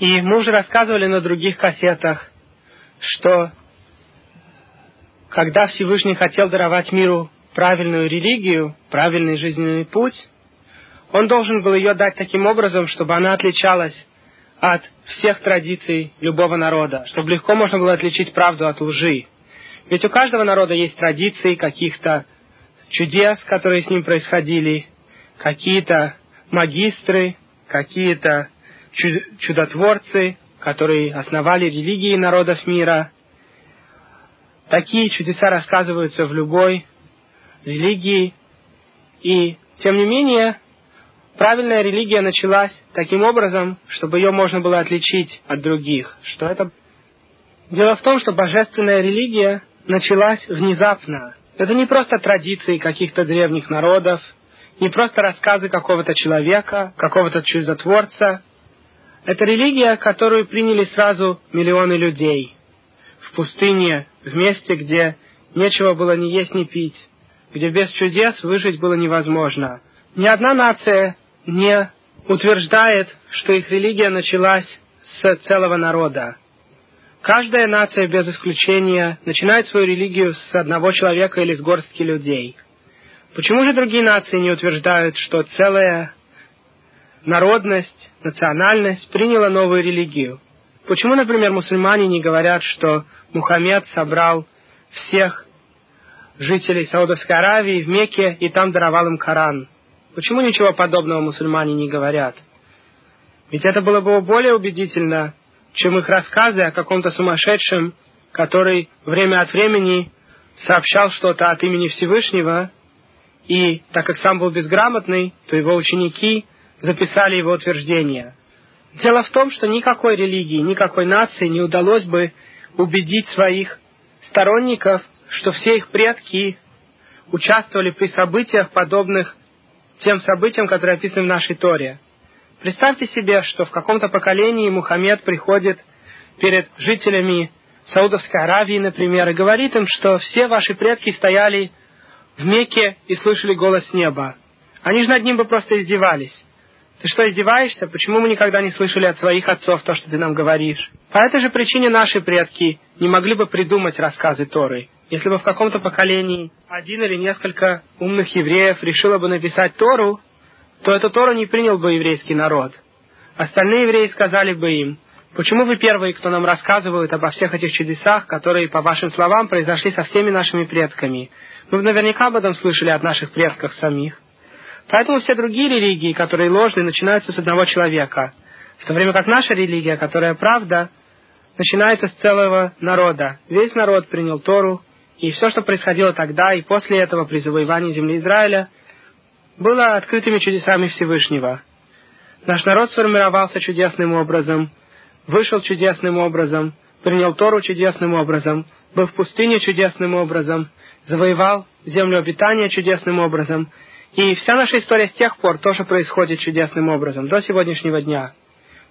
И мы уже рассказывали на других кассетах, что когда Всевышний хотел даровать миру правильную религию, правильный жизненный путь, он должен был ее дать таким образом, чтобы она отличалась от всех традиций любого народа, чтобы легко можно было отличить правду от лжи. Ведь у каждого народа есть традиции каких-то чудес, которые с ним происходили, какие-то магистры, какие-то чудотворцы, которые основали религии народов мира. Такие чудеса рассказываются в любой религии, и тем не менее правильная религия началась таким образом, чтобы ее можно было отличить от других. Что это? Дело в том, что божественная религия началась внезапно. Это не просто традиции каких-то древних народов, не просто рассказы какого-то человека, какого-то чудотворца. Это религия, которую приняли сразу миллионы людей. В пустыне, в месте, где нечего было ни есть, ни пить, где без чудес выжить было невозможно. Ни одна нация не утверждает, что их религия началась с целого народа. Каждая нация без исключения начинает свою религию с одного человека или с горстки людей. Почему же другие нации не утверждают, что целая народность, национальность приняла новую религию? Почему, например, мусульмане не говорят, что Мухаммед собрал всех жителей Саудовской Аравии в Мекке и там даровал им Коран? Почему ничего подобного мусульмане не говорят? Ведь это было бы более убедительно, чем их рассказы о каком-то сумасшедшем, который время от времени сообщал что-то от имени Всевышнего, и так как сам был безграмотный, то его ученики записали его утверждения. Дело в том, что никакой религии, никакой нации не удалось бы убедить своих сторонников, что все их предки участвовали при событиях, подобных тем событиям, которые описаны в нашей Торе. Представьте себе, что в каком-то поколении Мухаммед приходит перед жителями Саудовской Аравии, например, и говорит им, что все ваши предки стояли в Мекке и слышали голос неба. Они же над ним бы просто издевались. Ты что, издеваешься? Почему мы никогда не слышали от своих отцов то, что ты нам говоришь? По этой же причине наши предки не могли бы придумать рассказы Торы. Если бы в каком-то поколении один или несколько умных евреев решило бы написать Тору, то эту Тору не принял бы еврейский народ. Остальные евреи сказали бы им, почему вы первые, кто нам рассказывает обо всех этих чудесах, которые, по вашим словам, произошли со всеми нашими предками? Мы наверняка об этом слышали от наших предков самих. Поэтому все другие религии, которые ложные, начинаются с одного человека, в то время как наша религия, которая правда, начинается с целого народа. Весь народ принял Тору, и все, что происходило тогда и после этого при завоевании земли Израиля, было открытыми чудесами Всевышнего. Наш народ сформировался чудесным образом, вышел чудесным образом, принял Тору чудесным образом, был в пустыне чудесным образом, завоевал землю обитания чудесным образом. И вся наша история с тех пор тоже происходит чудесным образом, до сегодняшнего дня.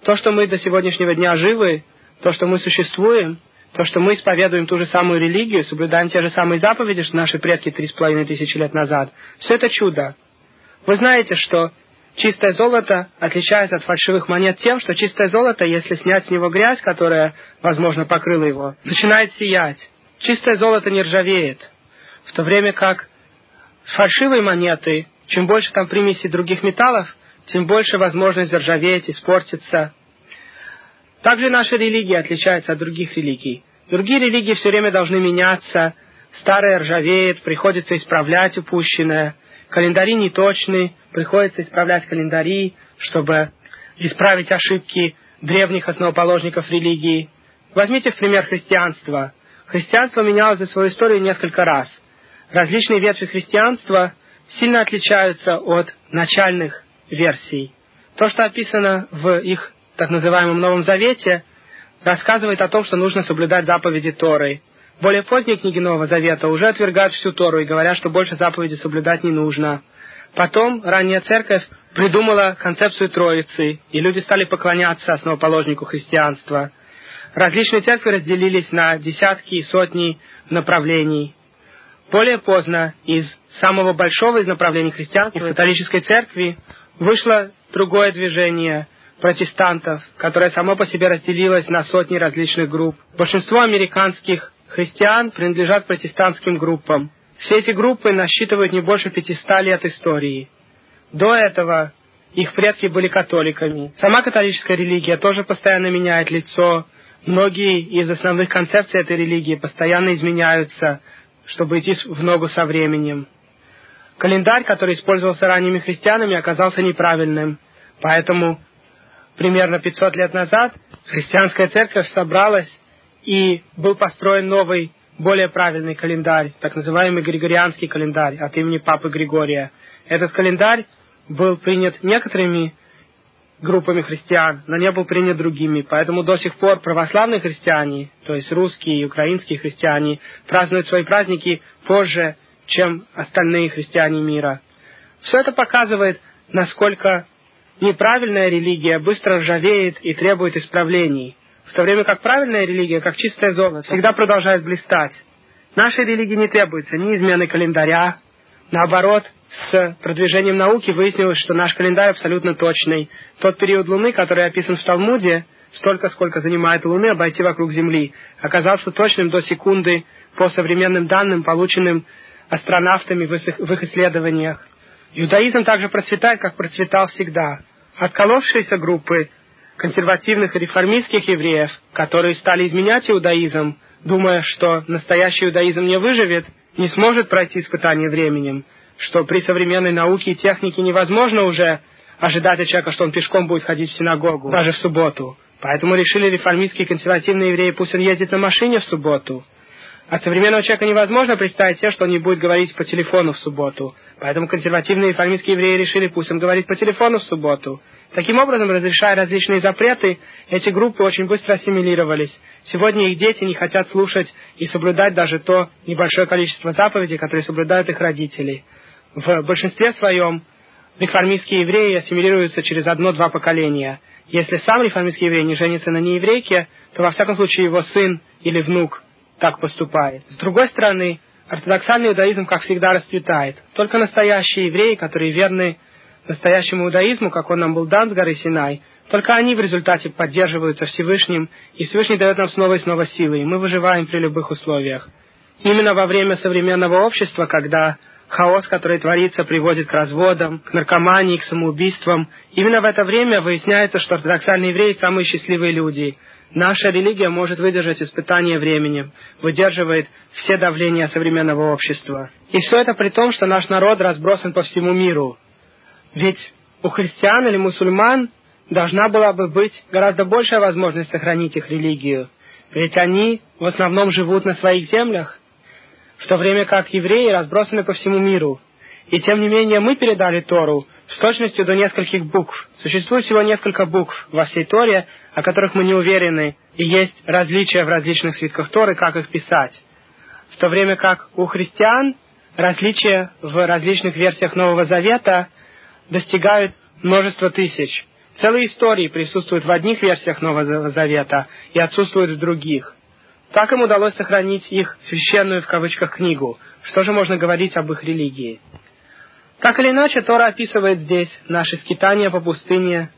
То, что мы до сегодняшнего дня живы, то, что мы существуем – то, что мы исповедуем ту же самую религию, соблюдаем те же самые заповеди, что наши предки три с половиной тысячи лет назад, все это чудо. Вы знаете, что чистое золото отличается от фальшивых монет тем, что чистое золото, если снять с него грязь, которая, возможно, покрыла его, начинает сиять. Чистое золото не ржавеет. В то время как фальшивые монеты, чем больше там примесей других металлов, тем больше возможность заржаветь, испортиться. Также наша религия отличается от других религий. Другие религии все время должны меняться, старое ржавеет, приходится исправлять упущенное, календари неточны, приходится исправлять календари, чтобы исправить ошибки древних основоположников религии. Возьмите в пример христианство. Христианство менялось за свою историю несколько раз. Различные ветви христианства сильно отличаются от начальных версий. То, что описано в их так называемом Новом Завете, рассказывает о том, что нужно соблюдать заповеди Торы. Более поздние книги Нового Завета уже отвергают всю Тору и говорят, что больше заповедей соблюдать не нужно. Потом ранняя церковь придумала концепцию Троицы, и люди стали поклоняться основоположнику христианства. Различные церкви разделились на десятки и сотни направлений. Более поздно из самого большого из направлений христианства, из католической церкви, вышло другое движение – протестантов, которое само по себе разделилось на сотни различных групп. Большинство американских христиан принадлежат протестантским группам. Все эти группы насчитывают не больше 500 лет истории. До этого их предки были католиками. Сама католическая религия тоже постоянно меняет лицо. Многие из основных концепций этой религии постоянно изменяются, чтобы идти в ногу со временем. Календарь, который использовался ранними христианами, оказался неправильным. Поэтому примерно 500 лет назад христианская церковь собралась и был построен новый, более правильный календарь, так называемый Григорианский календарь от имени Папы Григория. Этот календарь был принят некоторыми группами христиан, но не был принят другими. Поэтому до сих пор православные христиане, то есть русские и украинские христиане, празднуют свои праздники позже, чем остальные христиане мира. Все это показывает, насколько неправильная религия быстро ржавеет и требует исправлений, в то время как правильная религия, как чистое золото, всегда продолжает блистать. Нашей религии не требуется ни измены календаря, наоборот, с продвижением науки выяснилось, что наш календарь абсолютно точный. Тот период Луны, который описан в Талмуде, столько, сколько занимает Луны обойти вокруг Земли, оказался точным до секунды по современным данным, полученным астронавтами в их исследованиях. Иудаизм также процветает, как процветал всегда. Отколовшиеся группы консервативных и реформистских евреев, которые стали изменять иудаизм, думая, что настоящий иудаизм не выживет, не сможет пройти испытание временем, что при современной науке и технике невозможно уже ожидать от человека, что он пешком будет ходить в синагогу, даже в субботу. Поэтому решили реформистские консервативные евреи, пусть он ездит на машине в субботу. От современного человека невозможно представить себе, что он не будет говорить по телефону в субботу. Поэтому консервативные реформистские евреи решили, пусть он говорит по телефону в субботу. Таким образом, разрешая различные запреты, эти группы очень быстро ассимилировались. Сегодня их дети не хотят слушать и соблюдать даже то небольшое количество заповедей, которые соблюдают их родители. В большинстве своем реформистские евреи ассимилируются через одно-два поколения. Если сам реформистский еврей не женится на нееврейке, то во всяком случае его сын или внук так поступает. С другой стороны, ортодоксальный иудаизм, как всегда, расцветает. Только настоящие евреи, которые верны настоящему иудаизму, как он нам был дан с горы Синай, только они в результате поддерживаются Всевышним, и Всевышний дает нам снова и снова силы, и мы выживаем при любых условиях. Именно во время современного общества, когда хаос, который творится, приводит к разводам, к наркомании, к самоубийствам, именно в это время выясняется, что ортодоксальные евреи – самые счастливые люди – Наша религия может выдержать испытание временем, выдерживает все давления современного общества. И все это при том, что наш народ разбросан по всему миру. Ведь у христиан или мусульман должна была бы быть гораздо большая возможность сохранить их религию. Ведь они в основном живут на своих землях, в то время как евреи разбросаны по всему миру. И тем не менее мы передали Тору с точностью до нескольких букв. Существует всего несколько букв во всей Торе, о которых мы не уверены, и есть различия в различных свитках Торы, как их писать. В то время как у христиан различия в различных версиях Нового Завета достигают множества тысяч. Целые истории присутствуют в одних версиях Нового Завета и отсутствуют в других. Так им удалось сохранить их священную в кавычках книгу. Что же можно говорить об их религии? Так или иначе, Тора описывает здесь наши скитания по пустыне,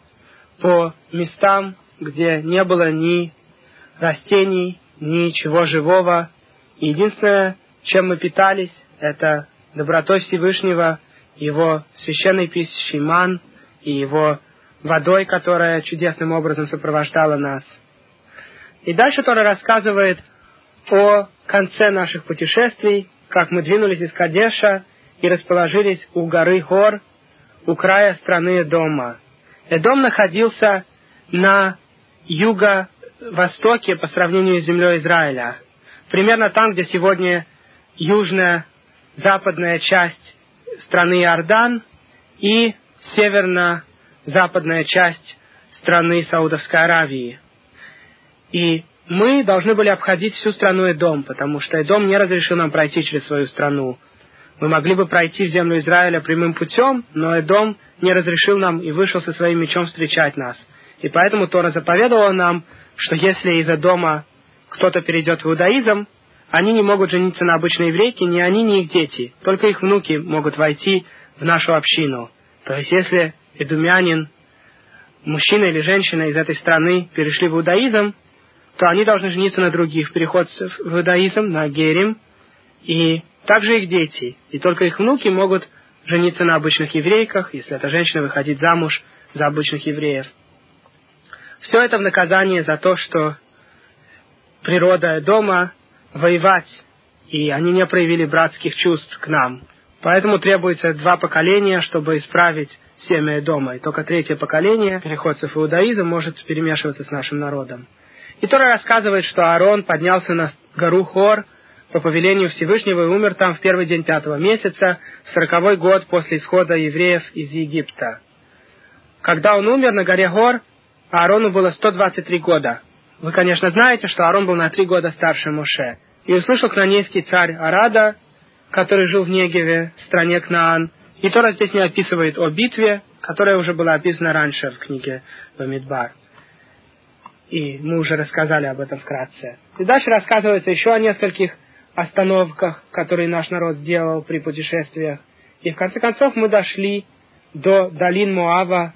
по местам, где не было ни растений, ничего живого. И единственное, чем мы питались, это добротой Всевышнего, его священной пищей ман и его водой, которая чудесным образом сопровождала нас. И дальше Тора рассказывает о конце наших путешествий, как мы двинулись из Кадеша и расположились у горы Хор, у края страны Эдома. Эдом находился на юго-востоке по сравнению с землей Израиля. Примерно там, где сегодня южная, западная часть страны Иордан и северно-западная часть страны Саудовской Аравии. И мы должны были обходить всю страну Эдом, потому что Эдом не разрешил нам пройти через свою страну. Мы могли бы пройти в землю Израиля прямым путем, но Эдом не разрешил нам и вышел со своим мечом встречать нас. И поэтому Тора заповедовала нам, что если из-за дома кто-то перейдет в иудаизм, они не могут жениться на обычной еврейке, ни они, ни их дети. Только их внуки могут войти в нашу общину. То есть, если эдумянин мужчина или женщина из этой страны перешли в иудаизм, то они должны жениться на других переходцев в иудаизм, на герим, и также их дети. И только их внуки могут жениться на обычных еврейках, если эта женщина выходить замуж за обычных евреев. Все это в наказание за то, что природа дома воевать, и они не проявили братских чувств к нам. Поэтому требуется два поколения, чтобы исправить семя дома. И только третье поколение переходцев в иудаизм может перемешиваться с нашим народом. И Тора рассказывает, что Аарон поднялся на гору Хор по повелению Всевышнего и умер там в первый день пятого месяца, в сороковой год после исхода евреев из Египта. Когда он умер на горе Гор, Аарону было 123 года. Вы, конечно, знаете, что Аарон был на три года старше Моше. И услышал кнанейский царь Арада, который жил в Негеве, в стране Кнаан. И Тора здесь не описывает о битве, которая уже была описана раньше в книге Бамидбар. И мы уже рассказали об этом вкратце. И дальше рассказывается еще о нескольких остановках, которые наш народ сделал при путешествиях. И в конце концов мы дошли до долин Моава,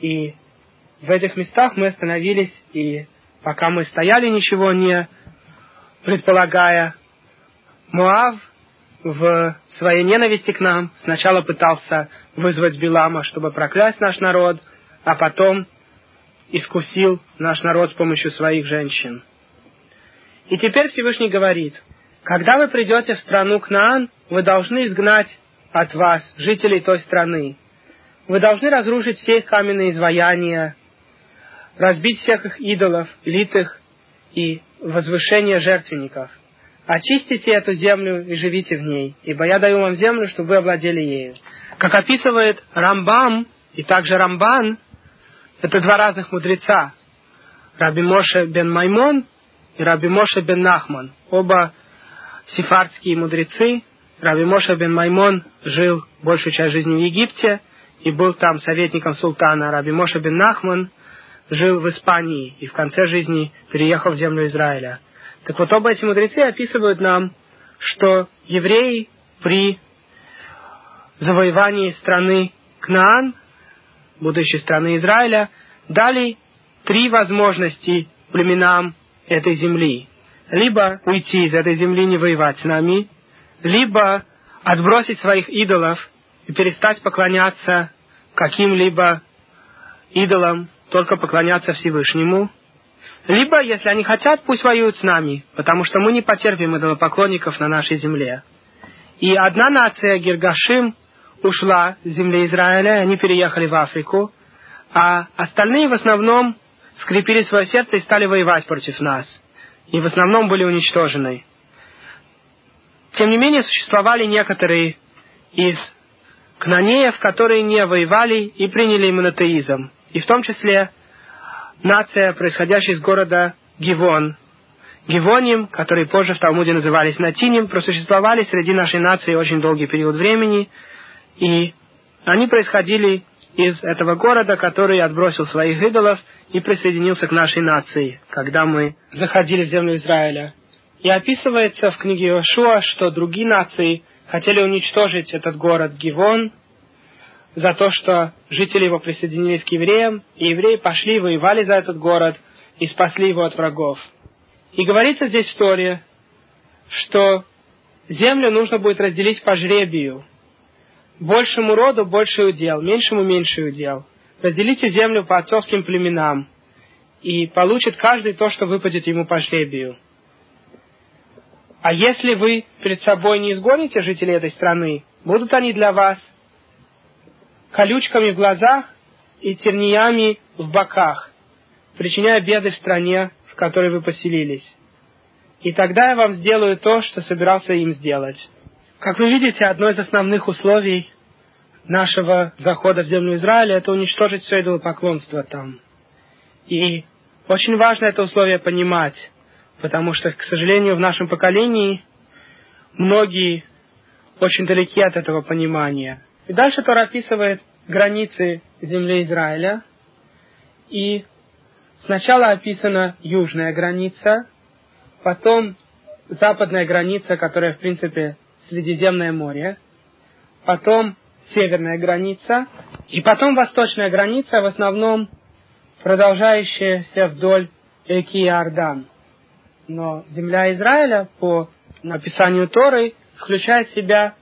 и в этих местах мы остановились, и пока мы стояли, ничего не предполагая, Моав в своей ненависти к нам сначала пытался вызвать Билама, чтобы проклясть наш народ, а потом искусил наш народ с помощью своих женщин. И теперь Всевышний говорит, когда вы придете в страну Кнаан, вы должны изгнать от вас жителей той страны. Вы должны разрушить все их каменные изваяния, разбить всех их идолов, литых и возвышение жертвенников. Очистите эту землю и живите в ней, ибо я даю вам землю, чтобы вы овладели ею. Как описывает Рамбам и также Рамбан, это два разных мудреца. Раби Моше бен Маймон и Раби Моше бен Нахман. Оба сефардские мудрецы. Раби Моше бен Маймон жил большую часть жизни в Египте и был там советником султана. Раби Моше бен Нахман жил в Испании и в конце жизни переехал в землю Израиля. Так вот, оба эти мудрецы описывают нам, что евреи при завоевании страны Кнаан, будущей страны Израиля, дали три возможности племенам этой земли. Либо уйти из этой земли, не воевать с нами, либо отбросить своих идолов и перестать поклоняться каким-либо идолам, только поклоняться Всевышнему. Либо, если они хотят, пусть воюют с нами, потому что мы не потерпим идолопоклонников на нашей земле. И одна нация, Гиргашим, ушла с земли Израиля, они переехали в Африку, а остальные в основном скрепили свое сердце и стали воевать против нас. И в основном были уничтожены. Тем не менее, существовали некоторые из кнанеев, которые не воевали и приняли монотеизм и в том числе нация, происходящая из города Гивон. Гивоним, которые позже в Талмуде назывались Натиним, просуществовали среди нашей нации очень долгий период времени, и они происходили из этого города, который отбросил своих идолов и присоединился к нашей нации, когда мы заходили в землю Израиля. И описывается в книге Иошуа, что другие нации хотели уничтожить этот город Гивон, за то, что жители его присоединились к евреям, и евреи пошли, воевали за этот город и спасли его от врагов. И говорится здесь Торе, что землю нужно будет разделить по жребию. Большему роду больше удел, меньшему меньше удел. Разделите землю по отцовским племенам, и получит каждый то, что выпадет ему по жребию. А если вы перед собой не изгоните жителей этой страны, будут они для вас колючками в глазах и терниями в боках, причиняя беды в стране, в которой вы поселились. И тогда я вам сделаю то, что собирался им сделать. Как вы видите, одно из основных условий нашего захода в землю Израиля – это уничтожить все идолопоклонство там. И очень важно это условие понимать, потому что, к сожалению, в нашем поколении многие очень далеки от этого понимания – и дальше Тора описывает границы земли Израиля. И сначала описана южная граница, потом западная граница, которая, в принципе, Средиземное море, потом северная граница, и потом восточная граница, в основном продолжающаяся вдоль реки Иордан. Но земля Израиля, по написанию Торы, включает в себя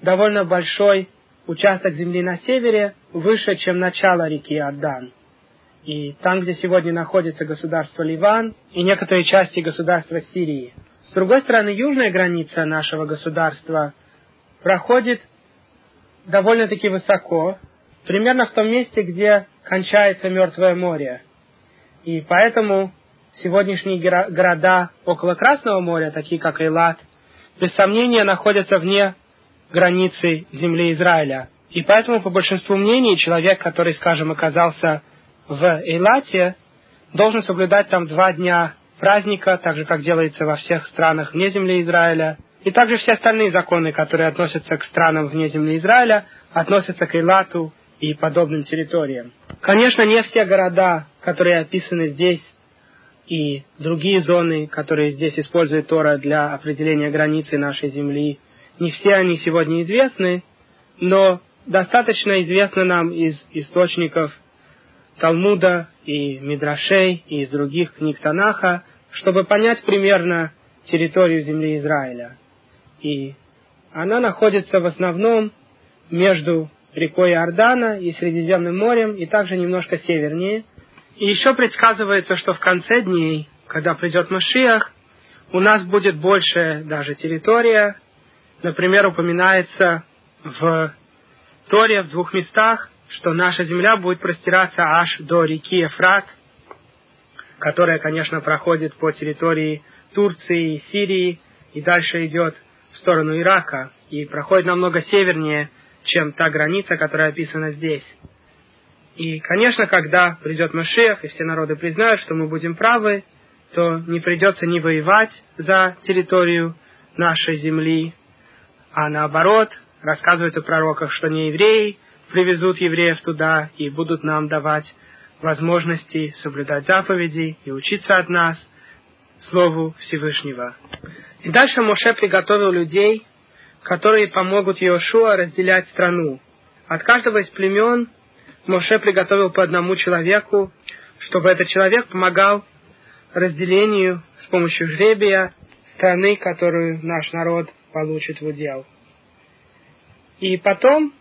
довольно большой участок земли на севере, выше, чем начало реки Иордан. И там, где сегодня находится государство Ливан и некоторые части государства Сирии. С другой стороны, южная граница нашего государства проходит довольно-таки высоко, примерно в том месте, где кончается Мертвое море. И поэтому сегодняшние города около Красного моря, такие как Эйлат, без сомнения находятся вне границы земли Израиля. И поэтому, по большинству мнений, человек, который, скажем, оказался в Эйлате, должен соблюдать там два дня праздника, так же, как делается во всех странах вне земли Израиля. И также все остальные законы, которые относятся к странам вне земли Израиля, относятся к Эйлату и подобным территориям. Конечно, не все города, которые описаны здесь, и другие зоны, которые здесь использует Тора для определения границы нашей земли, не все они сегодня известны, но достаточно известно нам из источников Талмуда и Мидрашей и из других книг Танаха, чтобы понять примерно территорию земли Израиля. И она находится в основном между рекой Иордана и Средиземным морем, и также немножко севернее. И еще предсказывается, что в конце дней, когда придет Машиах, у нас будет большая даже территория. Например, упоминается в Торе в двух местах, что наша земля будет простираться аж до реки Ефрат, которая, конечно, проходит по территории Турции и Сирии, и дальше идет в сторону Ирака, и проходит намного севернее чем та граница, которая описана здесь. И, конечно, когда придет Машех, и все народы признают, что мы будем правы, то не придется ни воевать за территорию нашей земли, а наоборот, рассказывают о пророках, что не евреи привезут евреев туда и будут нам давать возможности соблюдать заповеди и учиться от нас Слову Всевышнего. И дальше Моше приготовил людей которые помогут Иошуа разделять страну. От каждого из племен Моше приготовил по одному человеку, чтобы этот человек помогал разделению с помощью жребия страны, которую наш народ получит в удел. И потом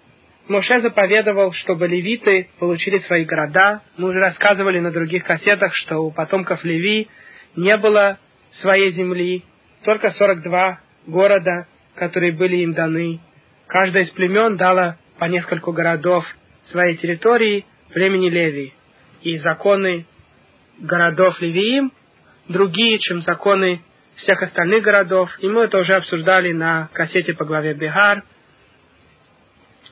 Моше заповедовал, чтобы левиты получили свои города. Мы уже рассказывали на других кассетах, что у потомков Леви не было своей земли, только 42 города, которые были им даны. Каждая из племен дала по нескольку городов своей территории племени Леви. И законы городов Левиим другие, чем законы всех остальных городов. И мы это уже обсуждали на кассете по главе Бихар.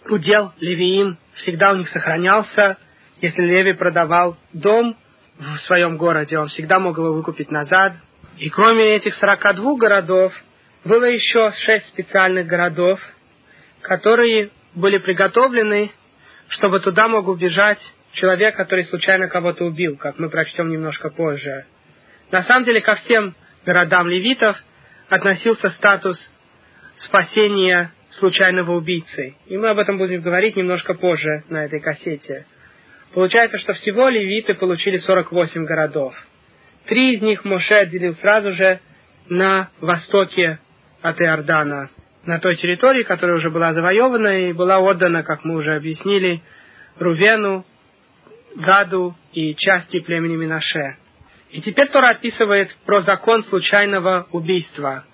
Удел Левиим всегда у них сохранялся. Если Леви продавал дом в своем городе, он всегда мог его выкупить назад. И кроме этих 42 городов, было еще шесть специальных городов, которые были приготовлены, чтобы туда мог убежать человек, который случайно кого-то убил, как мы прочтем немножко позже. На самом деле ко всем городам левитов относился статус спасения случайного убийцы. И мы об этом будем говорить немножко позже на этой кассете. Получается, что всего левиты получили 48 городов. Три из них Моше отделил сразу же на востоке от Иордана на той территории, которая уже была завоевана и была отдана, как мы уже объяснили, Рувену, Гаду и части племени Минаше. И теперь Тора описывает про закон случайного убийства.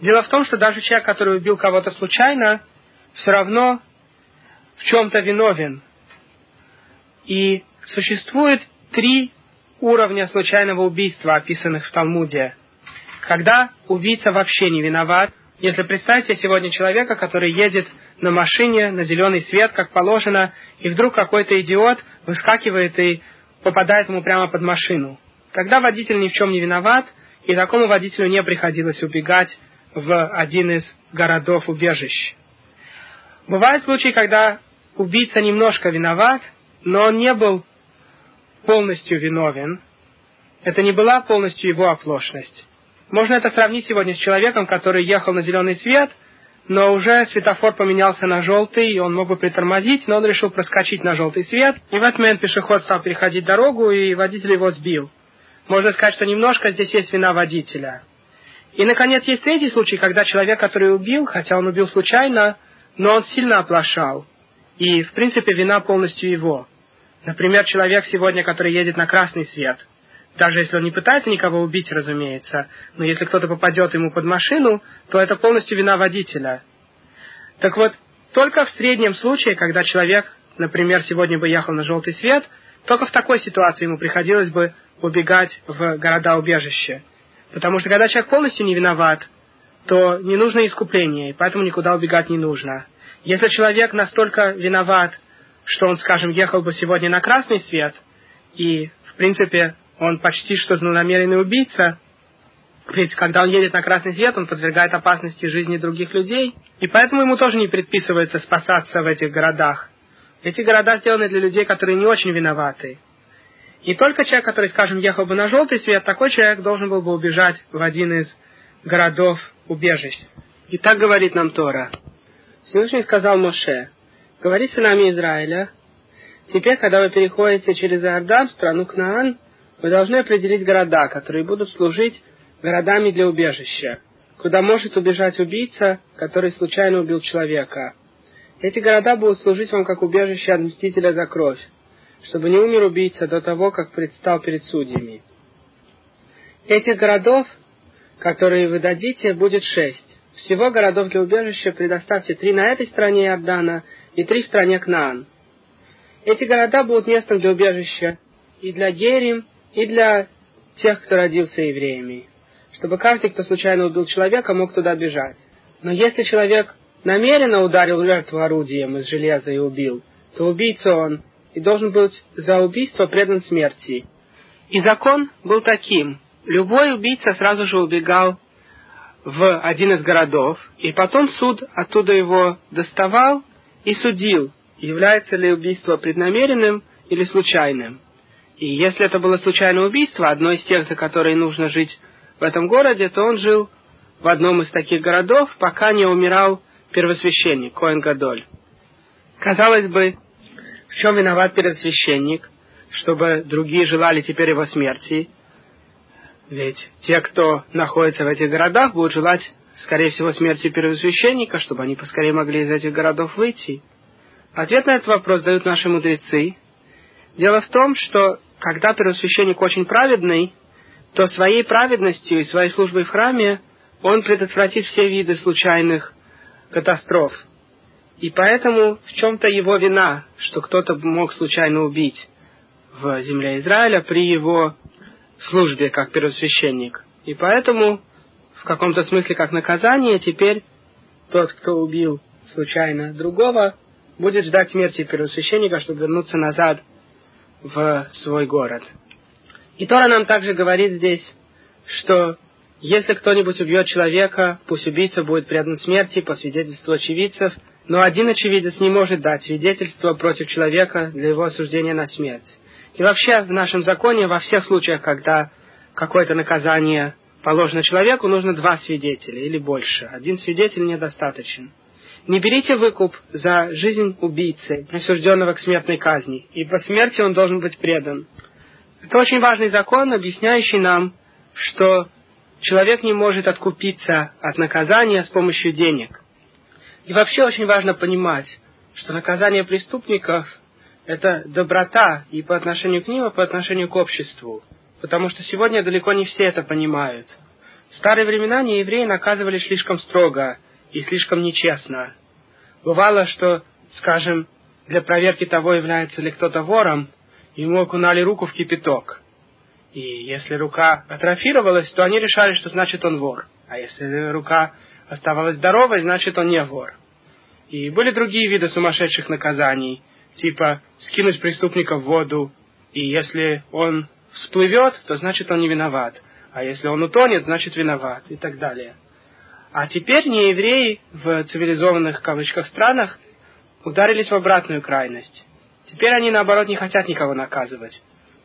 Дело в том, что даже человек, который убил кого-то случайно, все равно в чем-то виновен. И существует три уровня случайного убийства, описанных в Талмуде когда убийца вообще не виноват. Если представьте сегодня человека, который едет на машине на зеленый свет, как положено, и вдруг какой-то идиот выскакивает и попадает ему прямо под машину. Когда водитель ни в чем не виноват, и такому водителю не приходилось убегать в один из городов убежищ. Бывают случаи, когда убийца немножко виноват, но он не был полностью виновен. Это не была полностью его оплошность. Можно это сравнить сегодня с человеком, который ехал на зеленый свет, но уже светофор поменялся на желтый, и он мог бы притормозить, но он решил проскочить на желтый свет, и в этот момент пешеход стал переходить дорогу, и водитель его сбил. Можно сказать, что немножко здесь есть вина водителя. И, наконец, есть третий случай, когда человек, который убил, хотя он убил случайно, но он сильно оплошал. И, в принципе, вина полностью его. Например, человек сегодня, который едет на красный свет. Даже если он не пытается никого убить, разумеется, но если кто-то попадет ему под машину, то это полностью вина водителя. Так вот, только в среднем случае, когда человек, например, сегодня бы ехал на желтый свет, только в такой ситуации ему приходилось бы убегать в города-убежища. Потому что когда человек полностью не виноват, то не нужно искупление, и поэтому никуда убегать не нужно. Если человек настолько виноват, что он, скажем, ехал бы сегодня на красный свет, и, в принципе, он почти что злонамеренный убийца, ведь когда он едет на красный свет, он подвергает опасности жизни других людей, и поэтому ему тоже не предписывается спасаться в этих городах. Эти города сделаны для людей, которые не очень виноваты. И только человек, который, скажем, ехал бы на желтый свет, такой человек должен был бы убежать в один из городов убежищ. И так говорит нам Тора. Всевышний сказал Моше, говори сынами Израиля, теперь, когда вы переходите через Иордан в страну Кнаан, вы должны определить города, которые будут служить городами для убежища, куда может убежать убийца, который случайно убил человека. Эти города будут служить вам как убежище от мстителя за кровь, чтобы не умер убийца до того, как предстал перед судьями. Этих городов, которые вы дадите, будет шесть. Всего городов для убежища предоставьте три на этой стороне Иордана и три в стране Кнаан. Эти города будут местом для убежища и для Герим, и для тех, кто родился евреями, чтобы каждый, кто случайно убил человека, мог туда бежать. Но если человек намеренно ударил жертву орудием из железа и убил, то убийца он и должен быть за убийство предан смерти. И закон был таким. Любой убийца сразу же убегал в один из городов, и потом суд оттуда его доставал и судил, является ли убийство преднамеренным или случайным. И если это было случайное убийство, одно из тех, за которые нужно жить в этом городе, то он жил в одном из таких городов, пока не умирал первосвященник, Коэн Гадоль. Казалось бы, в чем виноват первосвященник, чтобы другие желали теперь его смерти? Ведь те, кто находится в этих городах, будут желать, скорее всего, смерти первосвященника, чтобы они поскорее могли из этих городов выйти. Ответ на этот вопрос дают наши мудрецы. Дело в том, что когда первосвященник очень праведный, то своей праведностью и своей службой в храме он предотвратит все виды случайных катастроф. И поэтому в чем-то его вина, что кто-то мог случайно убить в земле Израиля при его службе как первосвященник. И поэтому, в каком-то смысле, как наказание, теперь тот, кто убил случайно другого, будет ждать смерти первосвященника, чтобы вернуться назад в свой город. И Тора нам также говорит здесь, что если кто-нибудь убьет человека, пусть убийца будет предан смерти по свидетельству очевидцев, но один очевидец не может дать свидетельство против человека для его осуждения на смерть. И вообще в нашем законе во всех случаях, когда какое-то наказание положено человеку, нужно два свидетеля или больше. Один свидетель недостаточен. Не берите выкуп за жизнь убийцы, присужденного к смертной казни, и по смерти он должен быть предан. Это очень важный закон, объясняющий нам, что человек не может откупиться от наказания с помощью денег. И вообще очень важно понимать, что наказание преступников – это доброта и по отношению к ним, и по отношению к обществу. Потому что сегодня далеко не все это понимают. В старые времена неевреи наказывали слишком строго – и слишком нечестно. Бывало, что, скажем, для проверки того, является ли кто-то вором, ему окунали руку в кипяток. И если рука атрофировалась, то они решали, что значит он вор. А если рука оставалась здоровой, значит он не вор. И были другие виды сумасшедших наказаний, типа скинуть преступника в воду, и если он всплывет, то значит он не виноват, а если он утонет, значит виноват, и так далее. А теперь неевреи в цивилизованных кавычках странах ударились в обратную крайность. Теперь они, наоборот, не хотят никого наказывать.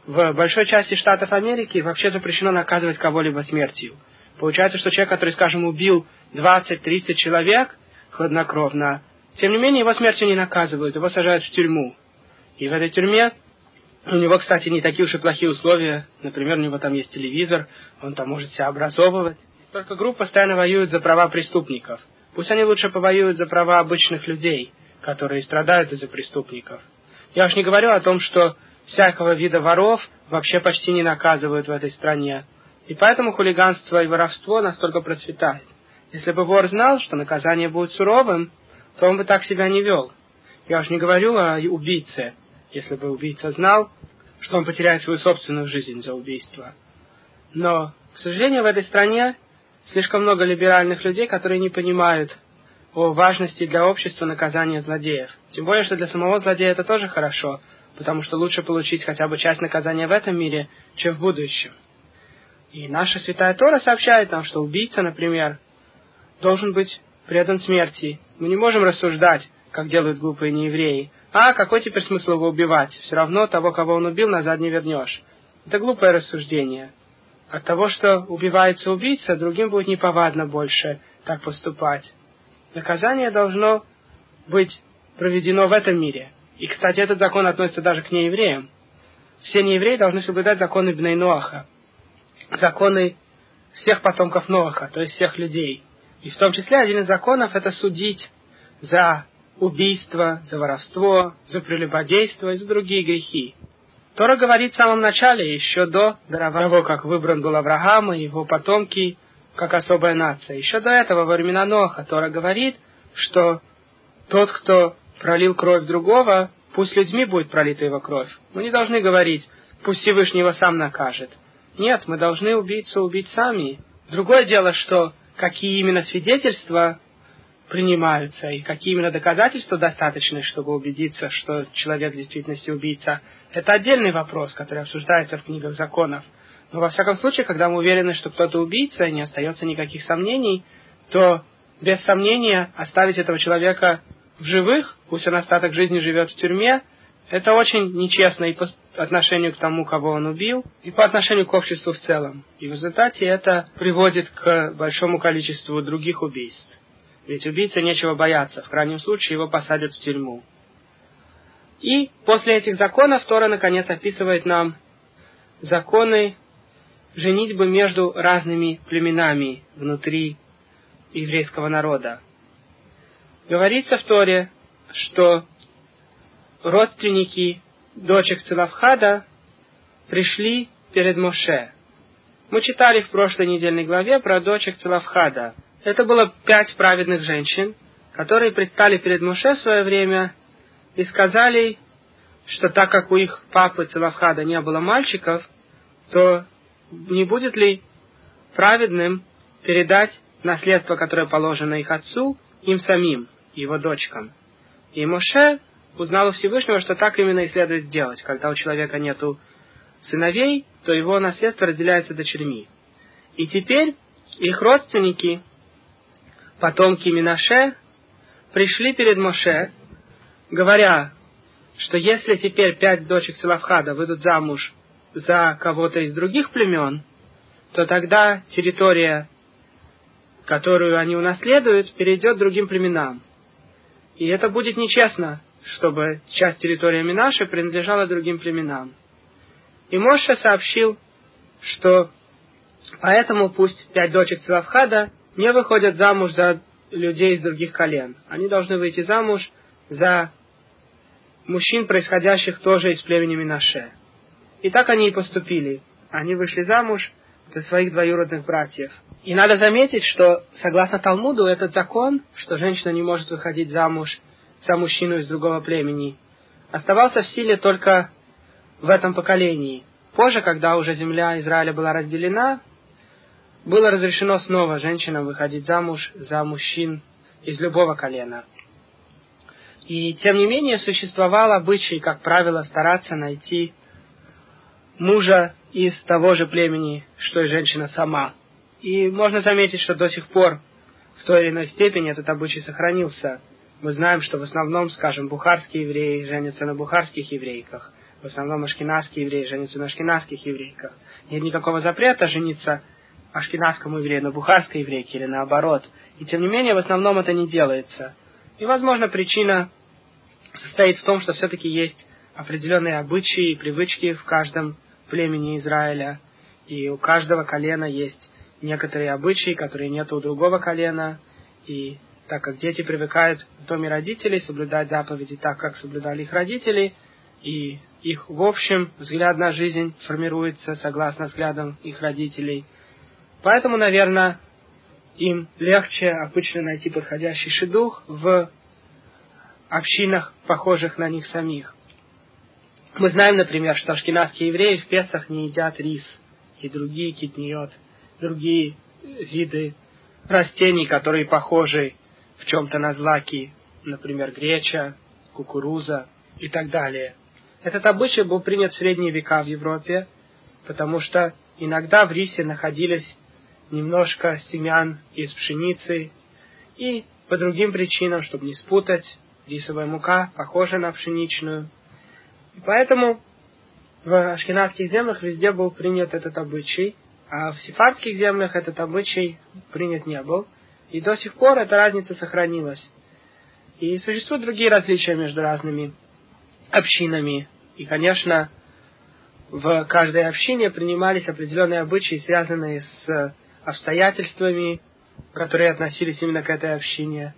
В большой части штатов Америки вообще запрещено наказывать кого-либо смертью. Получается, что человек, который, скажем, убил 20-30 человек, хладнокровно. Тем не менее, его смертью не наказывают, его сажают в тюрьму. И в этой тюрьме у него, кстати, не такие уж и плохие условия. Например, у него там есть телевизор, он там может себя образовывать. Только группа постоянно воюет за права преступников. Пусть они лучше повоюют за права обычных людей, которые страдают из-за преступников. Я уж не говорю о том, что всякого вида воров вообще почти не наказывают в этой стране. И поэтому хулиганство и воровство настолько процветает. Если бы вор знал, что наказание будет суровым, то он бы так себя не вел. Я уж не говорю о убийце. Если бы убийца знал, что он потеряет свою собственную жизнь за убийство. Но, к сожалению, в этой стране слишком много либеральных людей, которые не понимают о важности для общества наказания злодеев. Тем более, что для самого злодея это тоже хорошо, потому что лучше получить хотя бы часть наказания в этом мире, чем в будущем. И наша Святая Тора сообщает нам, что убийца, например, должен быть предан смерти. Мы не можем рассуждать, как делают глупые неевреи. А, какой теперь смысл его убивать? Все равно того, кого он убил, назад не вернешь. Это глупое рассуждение. От того, что убивается убийца, другим будет неповадно больше так поступать. Наказание должно быть проведено в этом мире. И, кстати, этот закон относится даже к неевреям. Все неевреи должны соблюдать законы Бнейноаха, законы всех потомков Ноаха, то есть всех людей. И в том числе один из законов – это судить за убийство, за воровство, за прелюбодейство и за другие грехи. Тора говорит в самом начале, еще до того, как выбран был Авраам и его потомки, как особая нация. Еще до этого, во времена Ноха, Тора говорит, что тот, кто пролил кровь другого, пусть людьми будет пролита его кровь. Мы не должны говорить, пусть Всевышний его сам накажет. Нет, мы должны убийцу убить сами. Другое дело, что какие именно свидетельства принимаются и какие именно доказательства достаточны, чтобы убедиться, что человек в действительности убийца, это отдельный вопрос, который обсуждается в книгах законов. Но во всяком случае, когда мы уверены, что кто-то убийца, и не остается никаких сомнений, то без сомнения оставить этого человека в живых, пусть он остаток жизни живет в тюрьме, это очень нечестно и по отношению к тому, кого он убил, и по отношению к обществу в целом. И в результате это приводит к большому количеству других убийств. Ведь убийце нечего бояться, в крайнем случае его посадят в тюрьму. И после этих законов Тора наконец описывает нам законы женитьбы между разными племенами внутри еврейского народа. Говорится в Торе, что родственники дочек Целавхада пришли перед Моше. Мы читали в прошлой недельной главе про дочек Целавхада. Это было пять праведных женщин, которые предстали перед Моше в свое время и сказали, что так как у их папы Целавхада не было мальчиков, то не будет ли праведным передать наследство, которое положено их отцу, им самим, его дочкам. И Моше узнал у Всевышнего, что так именно и следует сделать. Когда у человека нету сыновей, то его наследство разделяется дочерьми. И теперь их родственники, потомки Минаше, пришли перед Моше, говоря, что если теперь пять дочек Целавхада выйдут замуж за кого-то из других племен, то тогда территория, которую они унаследуют, перейдет другим племенам. И это будет нечестно чтобы часть территории Минаши принадлежала другим племенам. И Моше сообщил, что поэтому пусть пять дочек Целавхада не выходят замуж за людей из других колен. Они должны выйти замуж за мужчин, происходящих тоже из племени Минаше. И так они и поступили. Они вышли замуж за своих двоюродных братьев. И надо заметить, что согласно Талмуду этот закон, что женщина не может выходить замуж за мужчину из другого племени, оставался в силе только в этом поколении. Позже, когда уже земля Израиля была разделена, было разрешено снова женщинам выходить замуж за мужчин из любого колена. И тем не менее существовал обычай, как правило, стараться найти мужа из того же племени, что и женщина сама. И можно заметить, что до сих пор в той или иной степени этот обычай сохранился – мы знаем, что в основном, скажем, бухарские евреи женятся на бухарских еврейках, в основном ашкенадские евреи женятся на ашкенадских еврейках. Нет никакого запрета жениться ашкенадскому еврею на бухарской еврейке или наоборот. И тем не менее, в основном это не делается. И, возможно, причина состоит в том, что все-таки есть определенные обычаи и привычки в каждом племени Израиля, и у каждого колена есть некоторые обычаи, которые нет у другого колена, и так как дети привыкают в доме родителей соблюдать заповеди так, как соблюдали их родители, и их, в общем, взгляд на жизнь формируется согласно взглядам их родителей. Поэтому, наверное, им легче обычно найти подходящий шедух в общинах, похожих на них самих. Мы знаем, например, что ашкенадские евреи в Песах не едят рис и другие китниот, другие виды растений, которые похожи в чем-то на злаки, например, греча, кукуруза и так далее. Этот обычай был принят в средние века в Европе, потому что иногда в рисе находились немножко семян из пшеницы, и по другим причинам, чтобы не спутать, рисовая мука похожа на пшеничную. И поэтому в ашкенадских землях везде был принят этот обычай, а в сефардских землях этот обычай принят не был. И до сих пор эта разница сохранилась. И существуют другие различия между разными общинами. И, конечно, в каждой общине принимались определенные обычаи, связанные с обстоятельствами, которые относились именно к этой общине,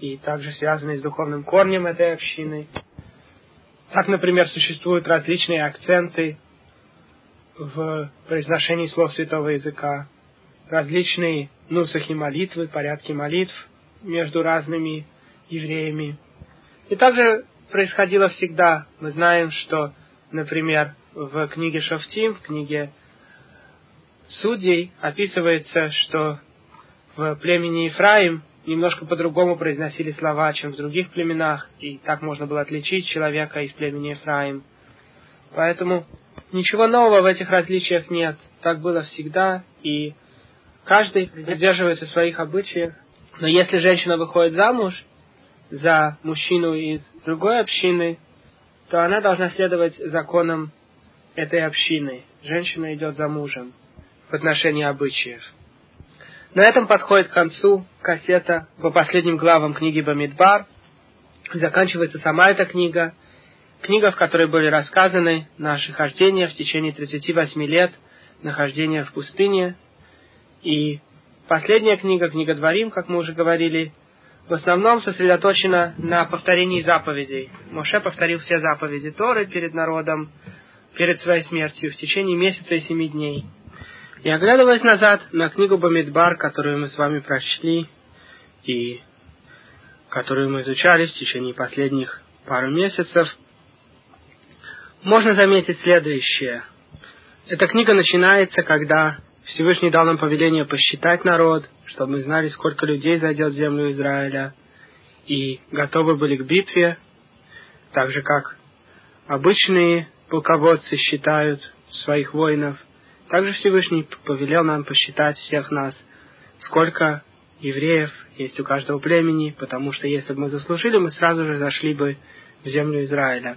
и также связанные с духовным корнем этой общины. Так, например, существуют различные акценты в произношении слов святого языка, различные нусахи молитвы, порядки молитв между разными евреями. И также происходило всегда. Мы знаем, что, например, в книге Шафтим, в книге Судей описывается, что в племени Ефраим немножко по-другому произносили слова, чем в других племенах, и так можно было отличить человека из племени Ефраим. Поэтому ничего нового в этих различиях нет. Так было всегда, и каждый придерживается своих обычаев. Но если женщина выходит замуж за мужчину из другой общины, то она должна следовать законам этой общины. Женщина идет за мужем в отношении обычаев. На этом подходит к концу кассета по последним главам книги Бамидбар. Заканчивается сама эта книга. Книга, в которой были рассказаны наши хождения в течение 38 лет нахождения в пустыне. И последняя книга, книга Дворим, как мы уже говорили, в основном сосредоточена на повторении заповедей. Моше повторил все заповеди Торы перед народом, перед своей смертью в течение месяца и семи дней. И оглядываясь назад на книгу Бамидбар, которую мы с вами прочли, и которую мы изучали в течение последних пару месяцев, можно заметить следующее. Эта книга начинается, когда Всевышний дал нам повеление посчитать народ, чтобы мы знали, сколько людей зайдет в землю Израиля, и готовы были к битве, так же как обычные полководцы считают своих воинов, также Всевышний повелел нам посчитать всех нас, сколько евреев есть у каждого племени, потому что если бы мы заслужили, мы сразу же зашли бы в землю Израиля.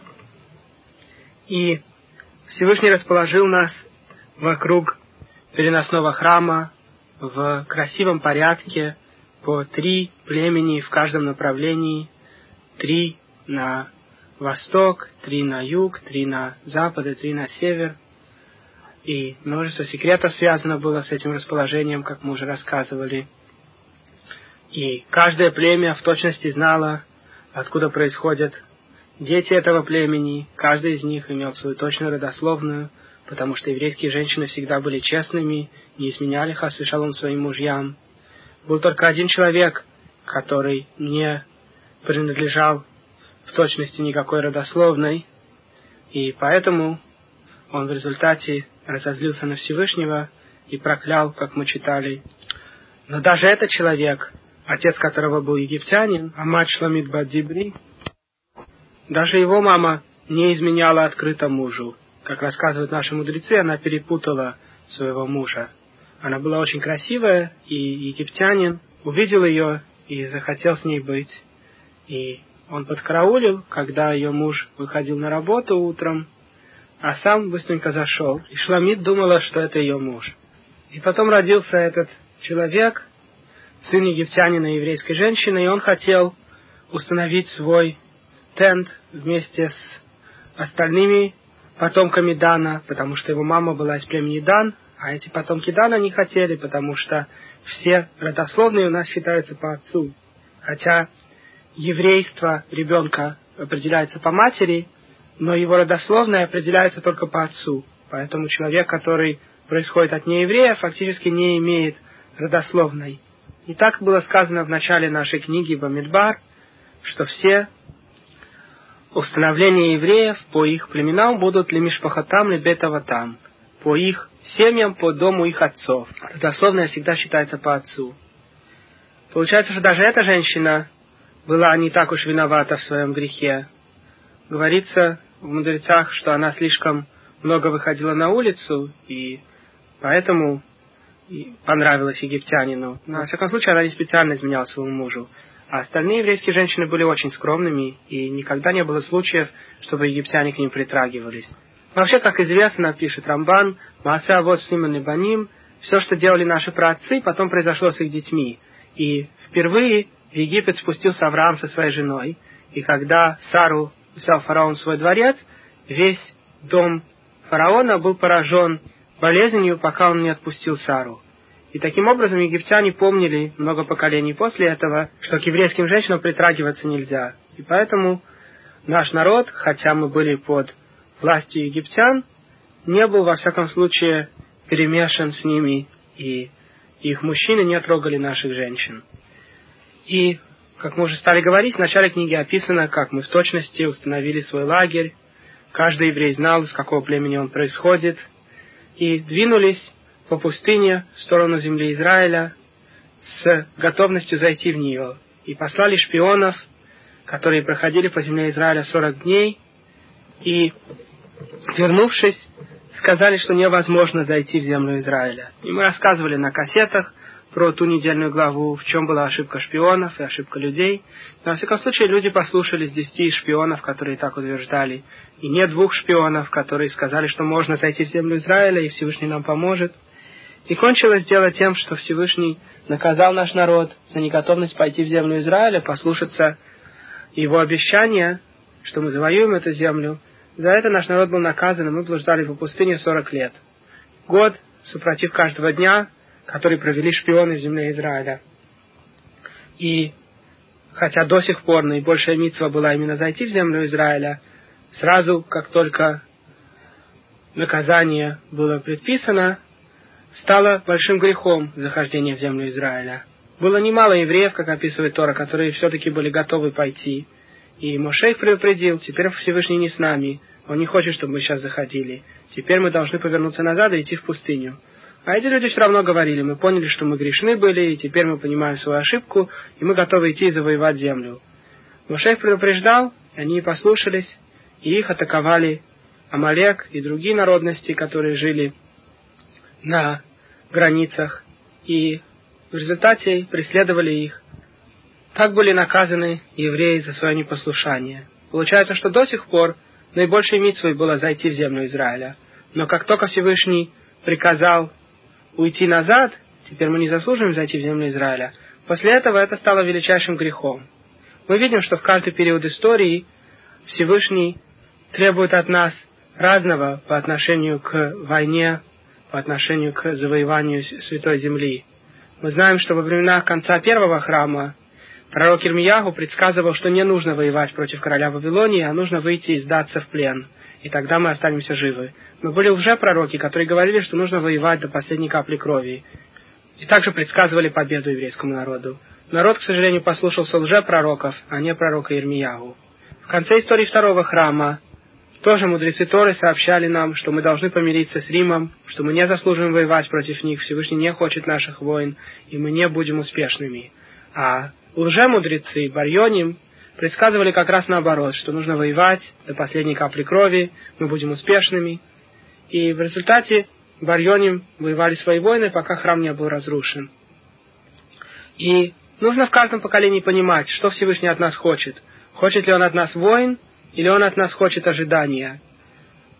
И Всевышний расположил нас вокруг переносного храма в красивом порядке по три племени в каждом направлении, три на восток, три на юг, три на запад и три на север – и множество секретов связано было с этим расположением, как мы уже рассказывали. И каждое племя в точности знало, откуда происходят дети этого племени. Каждый из них имел свою точную родословную, потому что еврейские женщины всегда были честными, не изменяли хасвишалом своим мужьям. Был только один человек, который не принадлежал в точности никакой родословной, и поэтому он в результате разозлился на Всевышнего и проклял, как мы читали. Но даже этот человек, отец которого был египтянин, а мать Шламид Бадзибри, даже его мама не изменяла открыто мужу. Как рассказывают наши мудрецы, она перепутала своего мужа. Она была очень красивая, и египтянин увидел ее и захотел с ней быть. И он подкараулил, когда ее муж выходил на работу утром, а сам быстренько зашел. И Шламид думала, что это ее муж. И потом родился этот человек, сын египтянина и еврейской женщины, и он хотел установить свой тент вместе с остальными потомками Дана, потому что его мама была из племени Дан, а эти потомки Дана не хотели, потому что все родословные у нас считаются по отцу. Хотя еврейство ребенка определяется по матери, но его родословное определяется только по отцу. Поэтому человек, который происходит от нееврея, фактически не имеет родословной. И так было сказано в начале нашей книги Бамидбар, что все установления евреев по их племенам будут лимишпахатам лебетаватам, по их семьям, по дому их отцов. Родословная всегда считается по отцу. Получается, что даже эта женщина была не так уж виновата в своем грехе. Говорится в мудрецах, что она слишком много выходила на улицу, и поэтому понравилась египтянину. Но, во всяком случае, она не специально изменяла своему мужу. А остальные еврейские женщины были очень скромными, и никогда не было случаев, чтобы египтяне к ним притрагивались. Вообще, как известно, пишет Рамбан, Мааса вот Симон и Баним, все, что делали наши праотцы, потом произошло с их детьми. И впервые в Египет спустился Авраам со своей женой, и когда Сару взял фараон свой дворец, весь дом фараона был поражен болезнью, пока он не отпустил Сару. И таким образом египтяне помнили много поколений после этого, что к еврейским женщинам притрагиваться нельзя. И поэтому наш народ, хотя мы были под властью египтян, не был во всяком случае перемешан с ними, и их мужчины не трогали наших женщин. И, как мы уже стали говорить, в начале книги описано, как мы в точности установили свой лагерь, каждый еврей знал, из какого племени он происходит, и двинулись по пустыне в сторону земли Израиля с готовностью зайти в нее. И послали шпионов, которые проходили по земле Израиля 40 дней, и, вернувшись, сказали, что невозможно зайти в землю Израиля. И мы рассказывали на кассетах про ту недельную главу, в чем была ошибка шпионов и ошибка людей. Но, во всяком случае, люди послушались десяти шпионов, которые так утверждали. И не двух шпионов, которые сказали, что можно зайти в землю Израиля, и Всевышний нам поможет – и кончилось дело тем, что Всевышний наказал наш народ за неготовность пойти в землю Израиля, послушаться его обещания, что мы завоюем эту землю. За это наш народ был наказан, и мы блуждали по пустыне 40 лет. Год, супротив каждого дня, который провели шпионы в земле Израиля. И хотя до сих пор наибольшая митва была именно зайти в землю Израиля, сразу, как только наказание было предписано, стало большим грехом захождение в землю Израиля. Было немало евреев, как описывает Тора, которые все-таки были готовы пойти. И Мошей предупредил, теперь Всевышний не с нами, он не хочет, чтобы мы сейчас заходили. Теперь мы должны повернуться назад и идти в пустыню. А эти люди все равно говорили, мы поняли, что мы грешны были, и теперь мы понимаем свою ошибку, и мы готовы идти и завоевать землю. Мошей предупреждал, и они послушались, и их атаковали Амалек и другие народности, которые жили на границах, и в результате преследовали их. Так были наказаны евреи за свое непослушание. Получается, что до сих пор наибольшей митцвой было зайти в землю Израиля. Но как только Всевышний приказал уйти назад, теперь мы не заслуживаем зайти в землю Израиля, после этого это стало величайшим грехом. Мы видим, что в каждый период истории Всевышний требует от нас разного по отношению к войне, по отношению к завоеванию Святой Земли. Мы знаем, что во времена конца первого храма пророк Ирмияху предсказывал, что не нужно воевать против короля Вавилонии, а нужно выйти и сдаться в плен, и тогда мы останемся живы. Но были лжепророки, которые говорили, что нужно воевать до последней капли крови, и также предсказывали победу еврейскому народу. Народ, к сожалению, послушался лжепророков, а не пророка Ирмияху. В конце истории второго храма тоже мудрецы Торы сообщали нам, что мы должны помириться с Римом, что мы не заслуживаем воевать против них, Всевышний не хочет наших войн, и мы не будем успешными. А лжемудрецы Барьоним предсказывали как раз наоборот, что нужно воевать до последней капли крови, мы будем успешными. И в результате Барьоним воевали свои войны, пока храм не был разрушен. И нужно в каждом поколении понимать, что Всевышний от нас хочет. Хочет ли он от нас войн, или он от нас хочет ожидания?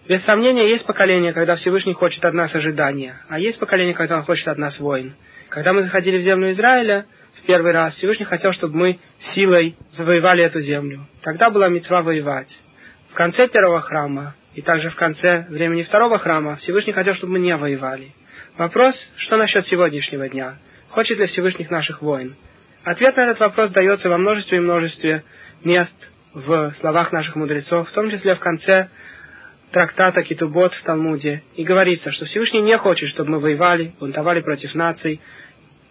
Без сомнения, есть поколение, когда Всевышний хочет от нас ожидания, а есть поколение, когда Он хочет от нас войн. Когда мы заходили в землю Израиля, первый раз Всевышний хотел, чтобы мы силой завоевали эту землю. Тогда была мецва воевать. В конце первого храма и также в конце времени второго храма Всевышний хотел, чтобы мы не воевали. Вопрос, что насчет сегодняшнего дня? Хочет ли Всевышних наших войн? Ответ на этот вопрос дается во множестве и множестве мест в словах наших мудрецов, в том числе в конце трактата Китубот в Талмуде. И говорится, что Всевышний не хочет, чтобы мы воевали, бунтовали против наций.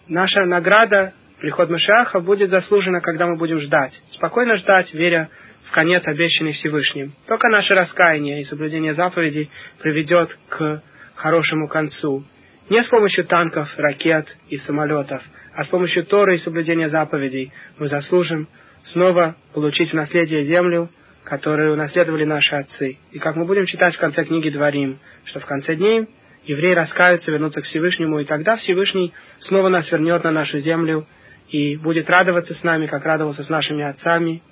Наша награда, приход Машиаха, будет заслужена, когда мы будем ждать. Спокойно ждать, веря в конец, обещанный Всевышним. Только наше раскаяние и соблюдение заповедей приведет к хорошему концу. Не с помощью танков, ракет и самолетов, а с помощью Торы и соблюдения заповедей мы заслужим снова получить в наследие землю, которую унаследовали наши отцы. И как мы будем читать в конце книги Дворим, что в конце дней евреи раскаются, вернутся к Всевышнему, и тогда Всевышний снова нас вернет на нашу землю и будет радоваться с нами, как радовался с нашими отцами.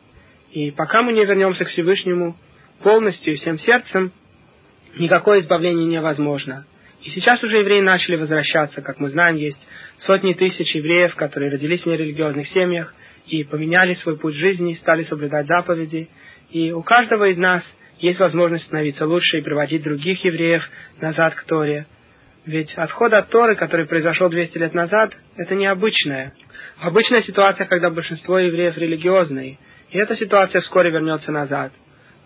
И пока мы не вернемся к Всевышнему полностью и всем сердцем, никакое избавление невозможно. И сейчас уже евреи начали возвращаться, как мы знаем, есть сотни тысяч евреев, которые родились в нерелигиозных семьях и поменяли свой путь жизни, стали соблюдать заповеди. И у каждого из нас есть возможность становиться лучше и приводить других евреев назад к Торе. Ведь отход от Торы, который произошел 200 лет назад, это необычная. Обычная ситуация, когда большинство евреев религиозные. И эта ситуация вскоре вернется назад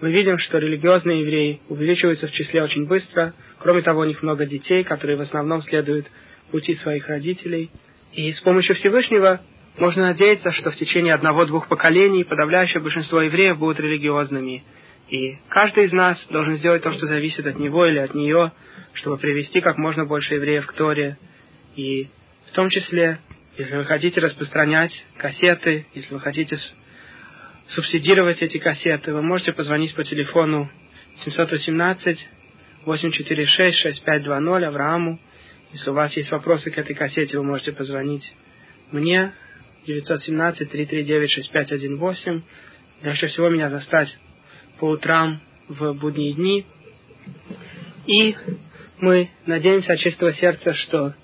мы видим, что религиозные евреи увеличиваются в числе очень быстро. Кроме того, у них много детей, которые в основном следуют пути своих родителей. И с помощью Всевышнего можно надеяться, что в течение одного-двух поколений подавляющее большинство евреев будут религиозными. И каждый из нас должен сделать то, что зависит от него или от нее, чтобы привести как можно больше евреев к Торе. И в том числе, если вы хотите распространять кассеты, если вы хотите субсидировать эти кассеты, вы можете позвонить по телефону 718 846 6520 Аврааму. Если у вас есть вопросы к этой кассете, вы можете позвонить мне 917 339 6518. Легче всего меня застать по утрам в будние дни. И мы надеемся от чистого сердца, что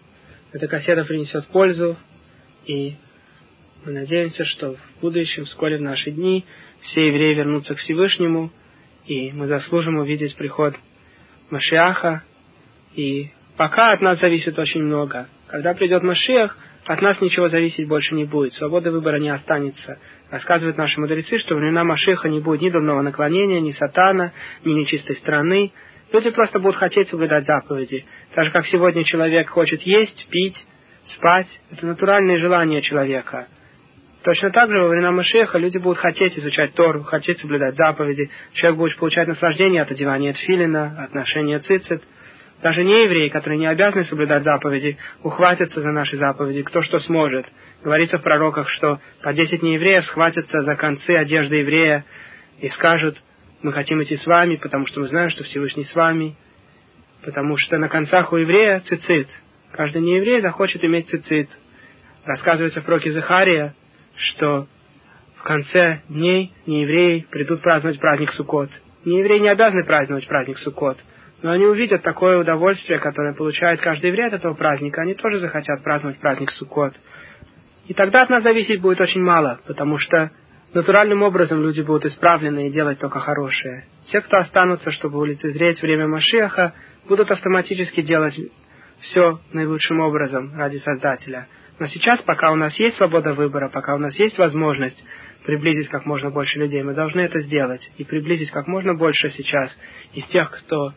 эта кассета принесет пользу и мы надеемся, что в будущем, вскоре в наши дни, все евреи вернутся к Всевышнему, и мы заслужим увидеть приход Машиаха. И пока от нас зависит очень много. Когда придет Машиах, от нас ничего зависеть больше не будет. Свободы выбора не останется. Рассказывают наши мудрецы, что в времена Машиха не будет ни дурного наклонения, ни сатана, ни нечистой страны. Люди просто будут хотеть соблюдать заповеди. Так же, как сегодня человек хочет есть, пить, спать. Это натуральные желания человека. Точно так же во времена Машеха люди будут хотеть изучать Тору, хотеть соблюдать заповеди. Человек будет получать наслаждение от одевания тфилина, от ношения цицит. Даже не евреи, которые не обязаны соблюдать заповеди, ухватятся за наши заповеди, кто что сможет. Говорится в пророках, что по десять неевреев схватятся за концы одежды еврея и скажут, мы хотим идти с вами, потому что мы знаем, что Всевышний с вами, потому что на концах у еврея цицит. Каждый нееврей захочет иметь цицит. Рассказывается в проке Захария, что в конце дней неевреи придут праздновать праздник Суккот. Неевреи не обязаны праздновать праздник Суккот, но они увидят такое удовольствие, которое получает каждый от этого праздника, они тоже захотят праздновать праздник Суккот. И тогда от нас зависеть будет очень мало, потому что натуральным образом люди будут исправлены и делать только хорошее. Те, кто останутся, чтобы улицезреть время Машиаха, будут автоматически делать все наилучшим образом ради Создателя – но сейчас, пока у нас есть свобода выбора, пока у нас есть возможность приблизить как можно больше людей, мы должны это сделать. И приблизить как можно больше сейчас из тех, кто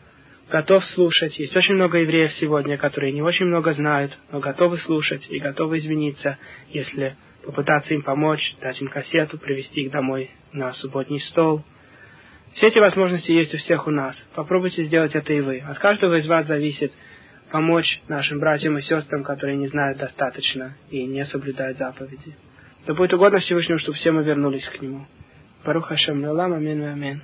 готов слушать. Есть очень много евреев сегодня, которые не очень много знают, но готовы слушать и готовы извиниться, если попытаться им помочь, дать им кассету, привести их домой на субботний стол. Все эти возможности есть у всех у нас. Попробуйте сделать это и вы. От каждого из вас зависит, помочь нашим братьям и сестрам, которые не знают достаточно и не соблюдают заповеди. Да будет угодно Всевышнему, чтобы все мы вернулись к Нему. Барух Хашем Лалам, Амин, Амин.